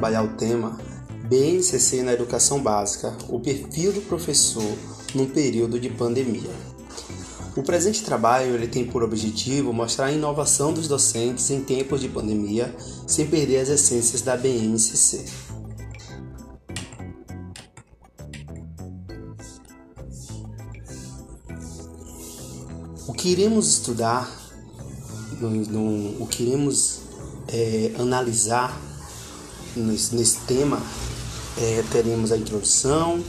trabalhar o tema BNCC na educação básica, o perfil do professor num período de pandemia. O presente trabalho ele tem por objetivo mostrar a inovação dos docentes em tempos de pandemia, sem perder as essências da BNCC. O que iremos estudar, no, no, o que iremos é, analisar nesse, nesse tema, é, teremos a introdução,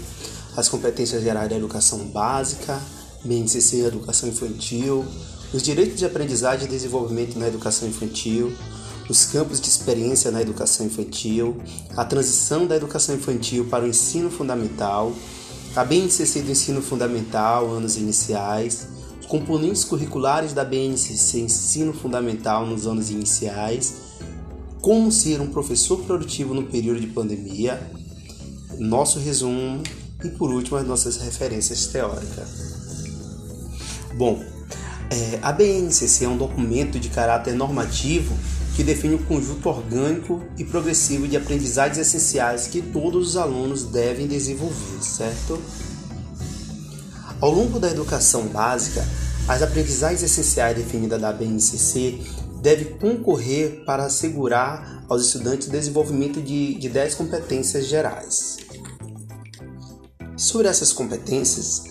as competências gerais da educação básica, BNCC Educação Infantil, os direitos de aprendizagem e desenvolvimento na educação infantil, os campos de experiência na educação infantil, a transição da educação infantil para o ensino fundamental, a BNCC do ensino fundamental, anos iniciais, os componentes curriculares da BNCC ensino fundamental nos anos iniciais, como ser um professor produtivo no período de pandemia, nosso resumo e por último as nossas referências teóricas. Bom, é, a BNCC é um documento de caráter normativo que define o conjunto orgânico e progressivo de aprendizagens essenciais que todos os alunos devem desenvolver, certo? Ao longo da educação básica, as aprendizagens essenciais definidas da BNCC devem concorrer para assegurar aos estudantes o desenvolvimento de, de 10 competências gerais. Sobre essas competências,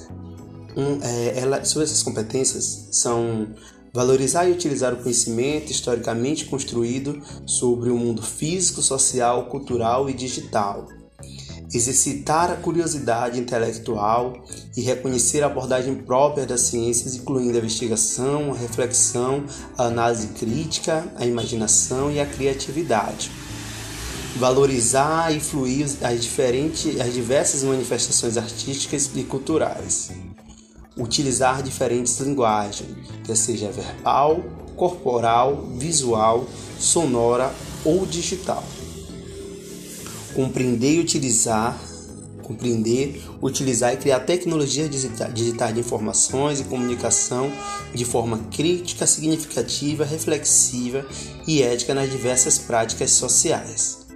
um, é, ela, sobre essas competências são valorizar e utilizar o conhecimento historicamente construído sobre o mundo físico, social, cultural e digital. Exercitar a curiosidade intelectual e reconhecer a abordagem própria das ciências, incluindo a investigação, a reflexão, a análise crítica, a imaginação e a criatividade. Valorizar e fluir as, diferentes, as diversas manifestações artísticas e culturais utilizar diferentes linguagens, quer seja verbal, corporal, visual, sonora ou digital. Compreender e utilizar, compreender, utilizar e criar tecnologias digitais de informações e comunicação de forma crítica, significativa, reflexiva e ética nas diversas práticas sociais.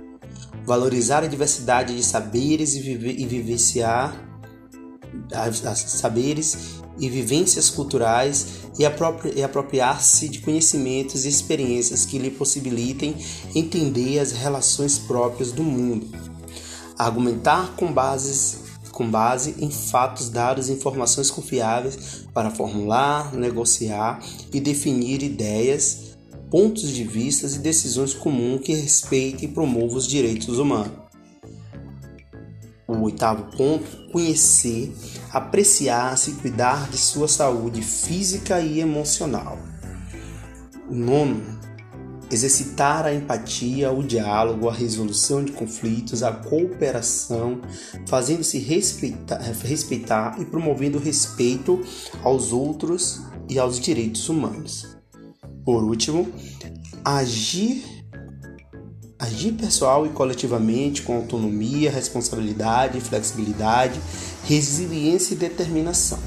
Valorizar a diversidade de saberes e, viver, e vivenciar saberes e vivências culturais e apropriar-se de conhecimentos e experiências que lhe possibilitem entender as relações próprias do mundo. Argumentar com, bases, com base em fatos, dados e informações confiáveis para formular, negociar e definir ideias, pontos de vista e decisões comuns que respeitem e promovam os direitos humanos. O oitavo ponto, conhecer, apreciar-se e cuidar de sua saúde física e emocional. O nono, exercitar a empatia, o diálogo, a resolução de conflitos, a cooperação, fazendo-se respeitar, respeitar e promovendo respeito aos outros e aos direitos humanos. Por último, agir Agir pessoal e coletivamente com autonomia, responsabilidade, flexibilidade, resiliência e determinação.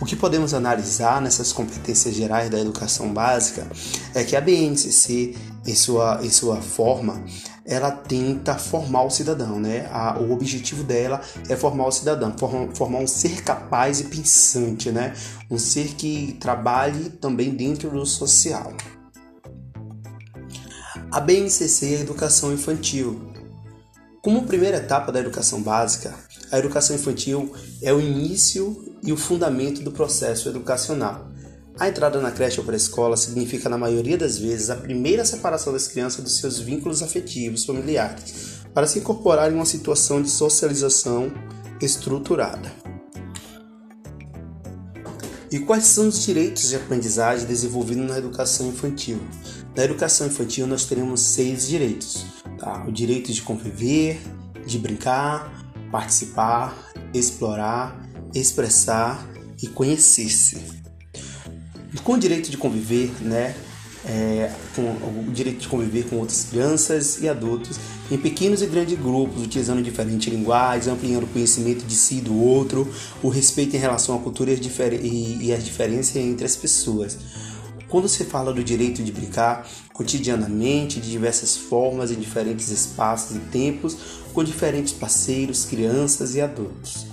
O que podemos analisar nessas competências gerais da educação básica é que a BNCC, em sua, em sua forma, ela tenta formar o cidadão, né? A, o objetivo dela é formar o cidadão, formar, formar um ser capaz e pensante, né? Um ser que trabalhe também dentro do social. A BNCC é a educação infantil. Como primeira etapa da educação básica, a educação infantil é o início e o fundamento do processo educacional. A entrada na creche ou pré-escola significa, na maioria das vezes, a primeira separação das crianças dos seus vínculos afetivos familiares, para se incorporar em uma situação de socialização estruturada. E quais são os direitos de aprendizagem desenvolvidos na educação infantil? Na educação infantil nós teremos seis direitos: tá? o direito de conviver, de brincar, participar, explorar, expressar e conhecer-se. Com o direito de conviver, né, é, com o direito de conviver com outras crianças e adultos em pequenos e grandes grupos, utilizando diferentes linguagens, ampliando o conhecimento de si e do outro, o respeito em relação à cultura e, as diferenças entre as pessoas Quando se fala do direito de brincar cotidianamente, de diversas formas, em diferentes espaços e tempos, com diferentes parceiros, crianças e adultos.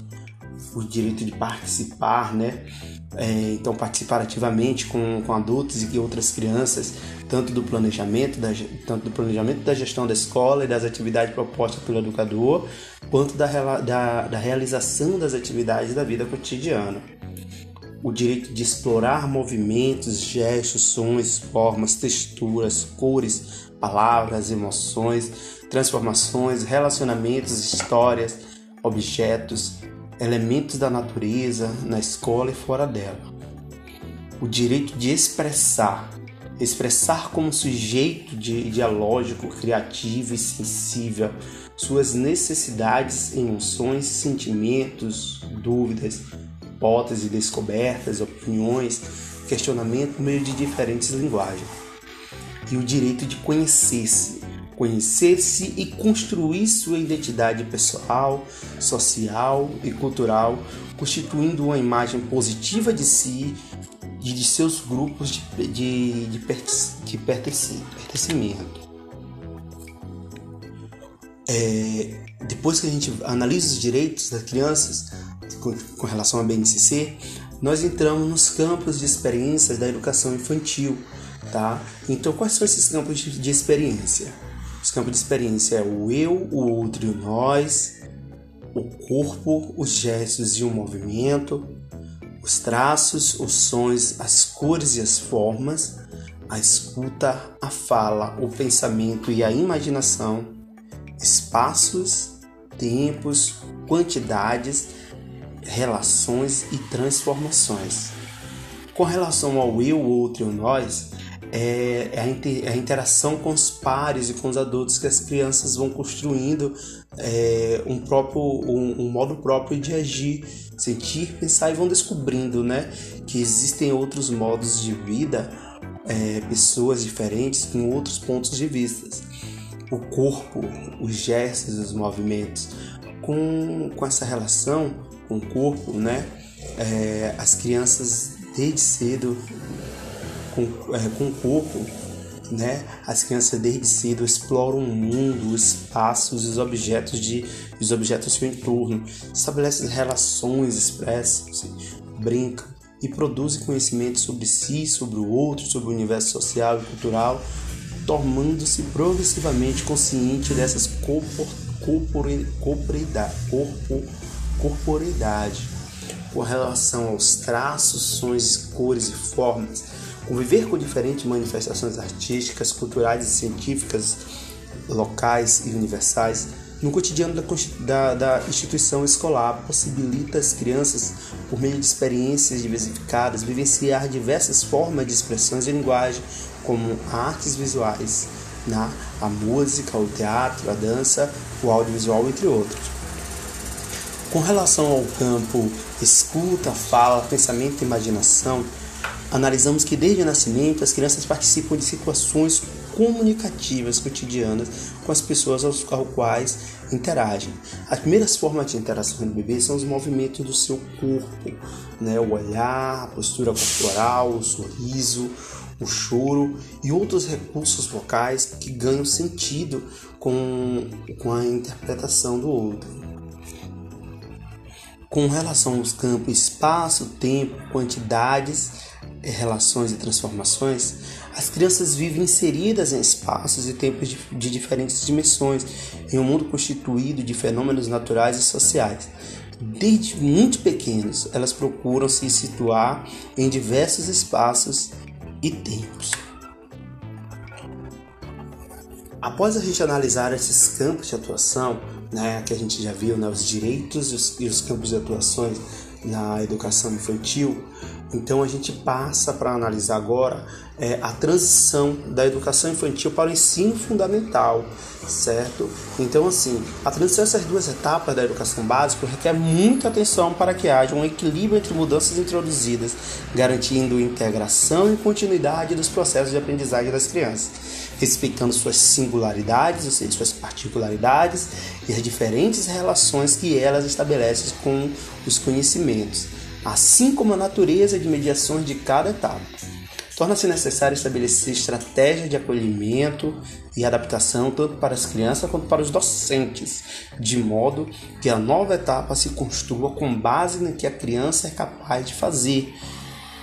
O direito de participar, né? É, então, participar ativamente com, com adultos e outras crianças, tanto do planejamento da, tanto do planejamento da gestão da escola e das atividades propostas pelo educador, quanto da, da, da realização das atividades da vida cotidiana o direito de explorar movimentos, gestos, sons, formas, texturas, cores, palavras, emoções, transformações, relacionamentos, histórias, objetos, elementos da natureza na escola e fora dela. O direito de expressar, expressar como sujeito de, dialógico, criativo e sensível suas necessidades, emoções, sentimentos, dúvidas, hipóteses, descobertas, opiniões, questionamento por meio de diferentes linguagens. E o direito de conhecer-se, conhecer-se e construir sua identidade pessoal, social e cultural, constituindo uma imagem positiva de si e de seus grupos de, de, de, de pertencimento. É, depois que a gente analisa os direitos das crianças, com, relação à BNCC, nós entramos nos campos de experiências da educação infantil, tá? Então, quais são esses campos de, de experiência? Os campos de experiência é o eu, o outro e o nós, o corpo, os gestos e o movimento, os traços, os sons, as cores e as formas, a escuta, a fala, o pensamento e a imaginação, espaços, tempos, quantidades relações e transformações. Com relação ao eu, o outro e o nós, é, é é a, interação com os pares e com os adultos que as crianças vão construindo é, um próprio um, um, modo próprio de agir, sentir, pensar e vão descobrindo, né, que existem outros modos de vida, é, pessoas diferentes com outros pontos de vista. O corpo, os gestos, os movimentos, com, com essa relação com o corpo, né? É, as crianças desde cedo com, é, com o corpo, né? As crianças desde cedo exploram o mundo, os espaços, os objetos de, os objetos do seu entorno, estabelecem relações expressas, brincam e produzem conhecimento sobre si, sobre o outro, sobre o universo social e cultural, tornando-se progressivamente consciente dessas corpor, corporeidade, corpo, corporeidade, com relação aos traços, sons, cores e formas, conviver com diferentes manifestações artísticas, culturais e científicas locais e universais no cotidiano da, da, da, instituição escolar possibilita as crianças, por meio de experiências diversificadas, vivenciar diversas formas de expressões de linguagem, como artes visuais, na, né? a música, o teatro, a dança, o audiovisual, entre outros. Com relação ao campo escuta, fala, pensamento e imaginação, analisamos que desde o nascimento as crianças participam de situações comunicativas cotidianas com as pessoas aos, quais interagem. As primeiras formas de interação do bebê são os movimentos do seu corpo, né? o olhar, a postura corporal, o sorriso, o choro e outros recursos vocais que ganham sentido com, com a interpretação do outro com relação aos campos espaço, tempo, quantidades, eh, relações e transformações, as crianças vivem inseridas em espaços e tempos de, diferentes dimensões, em um mundo constituído de fenômenos naturais e sociais. Desde muito pequenos, elas procuram se situar em diversos espaços e tempos. Após a gente analisar esses campos de atuação, né, que a gente já viu, né, os direitos e os, e os campos de atuações na educação infantil, então a gente passa para analisar agora é, a transição da educação infantil para o ensino fundamental, certo? Então assim, a transição dessas duas etapas da educação básica requer muita atenção para que haja um equilíbrio entre mudanças introduzidas, garantindo integração e continuidade dos processos de aprendizagem das crianças, respeitando suas singularidades, ou seja, suas particularidades e as diferentes relações que elas estabelecem com os conhecimentos assim como a natureza de mediações de cada etapa. torna-se necessário estabelecer estratégias de acolhimento e adaptação tanto para as crianças quanto para os docentes, de modo que a nova etapa se construa com base no que a criança é capaz de fazer,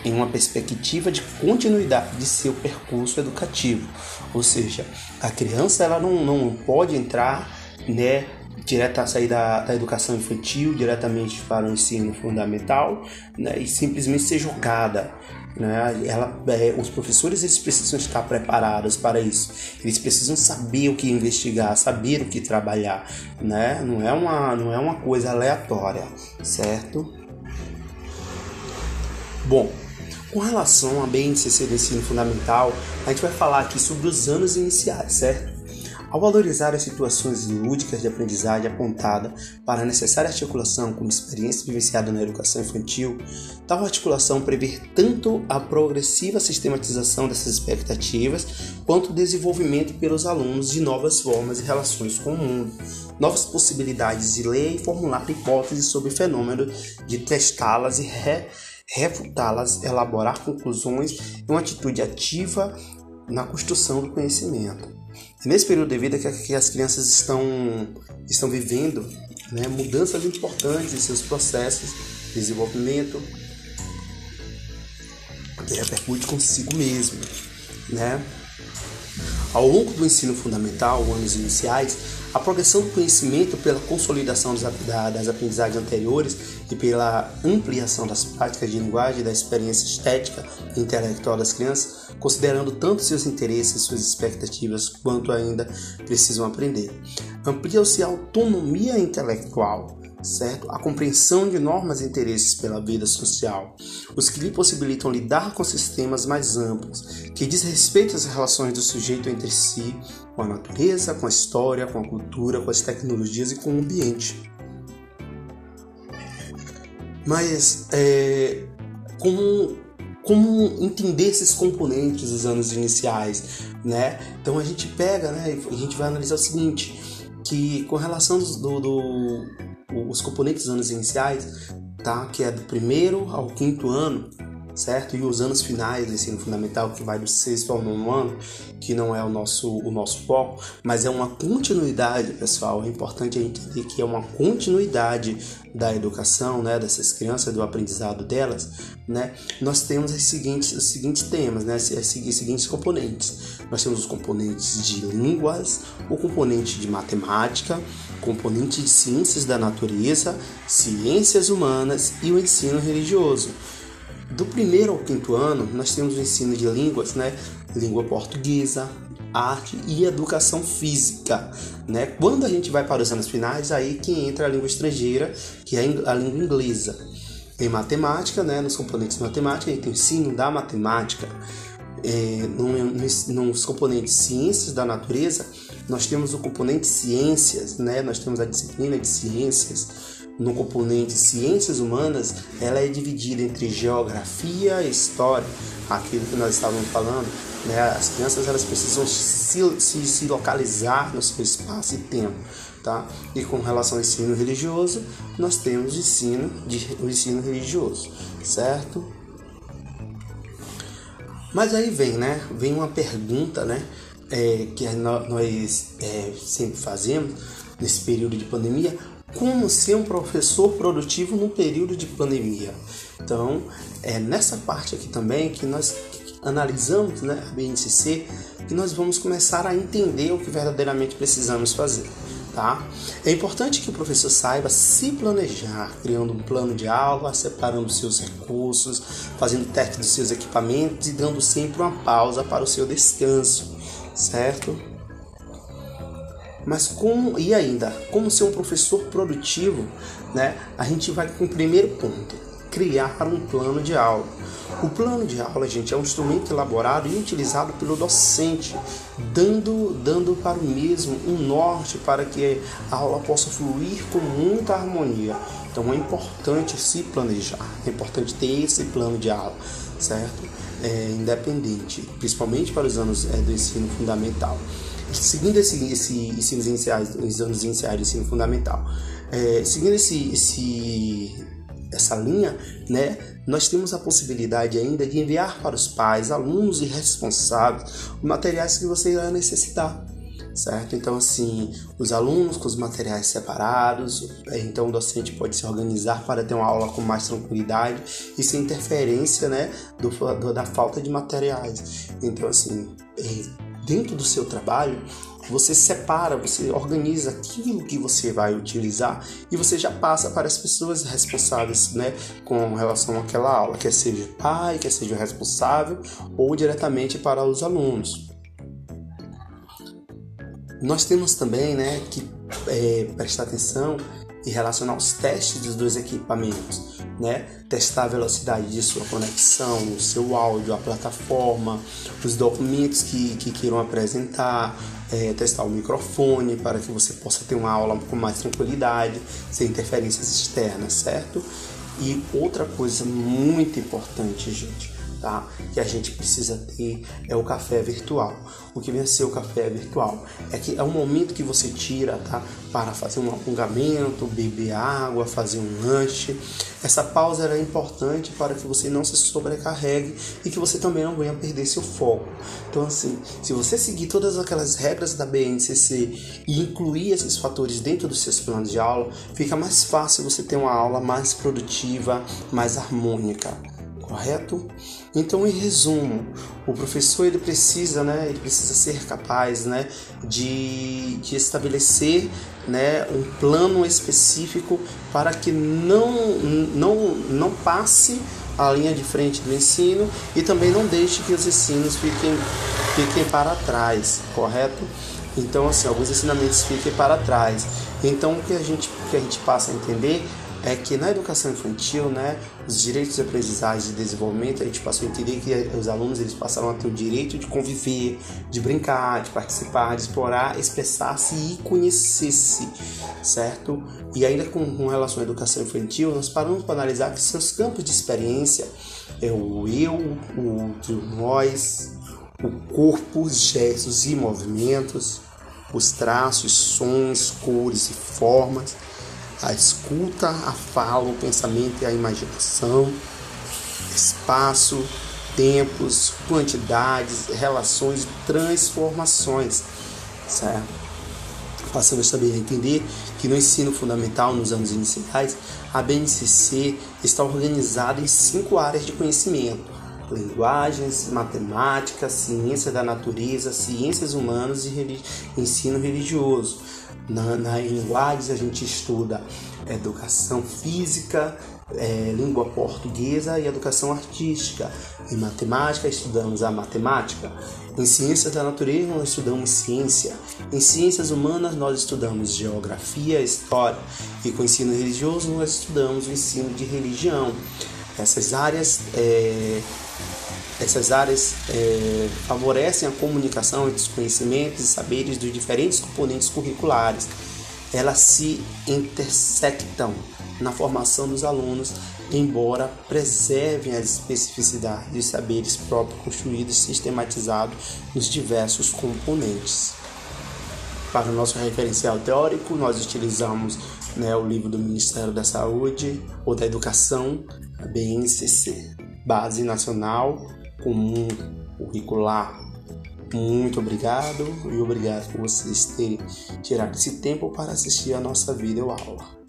em uma perspectiva de continuidade de seu percurso educativo. Ou seja, a criança ela não, não pode entrar né, direta, sair da, da educação infantil diretamente para o ensino fundamental né, e simplesmente ser jogada. Né? Ela, é, os professores eles precisam estar preparados para isso. Eles precisam saber o que investigar, saber o que trabalhar. Né? Não, é uma, não é uma coisa aleatória, certo? Bom, com relação a BNCC do ensino fundamental, a gente vai falar aqui sobre os anos iniciais, certo? Ao valorizar as situações lúdicas de aprendizagem apontada para a necessária articulação com experiência vivenciada na educação infantil, tal articulação prevê tanto a progressiva sistematização dessas expectativas quanto o desenvolvimento pelos alunos de novas formas e relações com o mundo, novas possibilidades de ler e formular hipóteses sobre o fenômeno, de testá-las e re refutá-las, elaborar conclusões e uma atitude ativa na construção do conhecimento. É nesse período de vida que, as crianças estão, estão vivendo né, mudanças importantes em seus processos de desenvolvimento, que repercute consigo mesmo. Né? Ao longo do ensino fundamental, anos iniciais, a progressão do conhecimento pela consolidação das aprendizagens anteriores e pela ampliação das práticas de linguagem e da experiência estética e intelectual das crianças, considerando tanto seus interesses e suas expectativas quanto ainda precisam aprender. Amplia-se a autonomia intelectual, certo? A compreensão de normas e interesses pela vida social, os que lhe possibilitam lidar com sistemas mais amplos, que diz respeito às relações do sujeito entre si, com a natureza, com a história, com a cultura, com as tecnologias e com o ambiente. Mas é, como, como entender esses componentes dos anos iniciais, né? Então a gente pega, né? A gente vai analisar o seguinte, que com relação do, do os componentes dos anos iniciais, tá? Que é do primeiro ao quinto ano, certo? E os anos finais do ensino fundamental, que vai do sexto ao nono ano, que não é o nosso, o nosso foco, mas é uma continuidade, pessoal. É importante a gente entender que é uma continuidade da educação, né, dessas crianças, do aprendizado delas, né? Nós temos os seguintes, os seguintes temas, né, os seguintes componentes. Nós temos os componentes de línguas, o componente de matemática, componente de ciências da natureza, ciências humanas e o ensino religioso. Do primeiro ao quinto ano, nós temos o ensino de línguas, né? Língua portuguesa, arte e educação física, né? Quando a gente vai para os anos finais, aí que entra a língua estrangeira, que é a língua inglesa. Em matemática, né? Nos componentes de matemática, a gente tem o ensino da matemática. É, nos componentes ciências da natureza, nós temos o componente ciências, né? Nós temos a disciplina de ciências no componente ciências humanas, ela é dividida entre geografia e história, aquilo que nós estávamos falando. Né? As crianças elas precisam se, se, se localizar no seu espaço e tempo. Tá? E com relação ao ensino religioso, nós temos o ensino, de, o ensino religioso, certo? Mas aí vem, né? Vem uma pergunta, né? É, que nós é, sempre fazemos nesse período de pandemia: como ser um professor produtivo no período de pandemia. Então, é nessa parte aqui também que nós analisamos né, a BNCC e nós vamos começar a entender o que verdadeiramente precisamos fazer. Tá? É importante que o professor saiba se planejar, criando um plano de aula, separando seus recursos, fazendo teste dos seus equipamentos e dando sempre uma pausa para o seu descanso, certo? Mas como e ainda, como ser um professor produtivo, né? A gente vai com o primeiro ponto, criar um plano de aula. O plano de aula, gente, é um instrumento elaborado e utilizado pelo docente, dando, dando para o mesmo um norte para que a aula possa fluir com muita harmonia. Então é importante se planejar, é importante ter esse plano de aula, certo? É, independente, principalmente para os anos é, do ensino fundamental seguindo esse, esse ensino iniciais, os anos iniciais do ensino fundamental, é, seguindo esse, esse, essa linha, né, nós temos a possibilidade ainda de enviar para os pais, alunos e responsáveis os materiais que você irá necessitar certo? Então, assim, os alunos com os materiais separados, é, então o docente pode se organizar para ter uma aula com mais tranquilidade e sem interferência, né, do, do da falta de materiais. Então, assim, é, dentro do seu trabalho, você separa, você organiza aquilo que você vai utilizar e você já passa para as pessoas responsáveis, né, com relação àquela aula, quer seja pai, quer seja o responsável ou diretamente para os alunos. Nós temos também, né, que é, prestar atenção e relacionar os testes dos dois equipamentos, né? Testar a velocidade de sua conexão, o seu áudio, a plataforma, os documentos que, que queiram apresentar, é, testar o microfone para que você possa ter uma aula com mais tranquilidade, sem interferências externas, certo? E outra coisa muito importante, gente, tá? Que a gente precisa ter é o café virtual. O que vem a ser o café virtual? É que é um momento que você tira, tá? Para fazer um alongamento, beber água, fazer um lanche. Essa pausa é importante para que você não se sobrecarregue e que você também não venha perder seu foco. Então, assim, se você seguir todas aquelas regras da BNCC e incluir esses fatores dentro dos seus planos de aula, fica mais fácil você ter uma aula mais produtiva, mais harmônica correto? Então, em resumo, o professor ele precisa, né, ele precisa ser capaz, né, de, de estabelecer, né, um plano específico para que não, não, não passe a linha de frente do ensino e também não deixe que os ensinos fiquem, fiquem para trás, correto? Então, assim, alguns ensinamentos fiquem para trás. Então, o que a gente, que a gente passa a entender é que na educação infantil, né, os direitos de aprendizagem e desenvolvimento, a gente passou a entender que os alunos eles passaram a ter o direito de conviver, de brincar, de participar, de explorar, expressar-se e conhecer-se, certo? E ainda com, com relação à educação infantil, nós paramos para analisar que seus campos de experiência é o eu, o nós, o corpo, os gestos e movimentos, os traços, sons, cores e formas a escuta, a fala, o pensamento e a imaginação, espaço, tempos, quantidades, relações, transformações, certo? Passamos também a entender que no ensino fundamental, nos anos iniciais, a BNCC está organizada em cinco áreas de conhecimento: linguagens, matemática, ciência da natureza, ciências humanas e ensino religioso na, na linguagens a gente estuda educação física, é, língua portuguesa e educação artística. Em matemática estudamos a matemática. Em ciências da natureza nós estudamos ciência. Em ciências humanas nós estudamos geografia, história. E com ensino religioso nós estudamos o ensino de religião. Essas áreas é, essas áreas é, favorecem a comunicação entre os conhecimentos e saberes dos diferentes componentes curriculares. Elas se intersectam na formação dos alunos, embora preservem as especificidades e saberes próprios construídos e sistematizados nos diversos componentes. Para o nosso referencial teórico, nós utilizamos né, o livro do Ministério da Saúde ou da Educação, a BNCC, Base Nacional comum curricular. Muito obrigado e obrigado por vocês terem tirado esse tempo para assistir a nossa videoaula.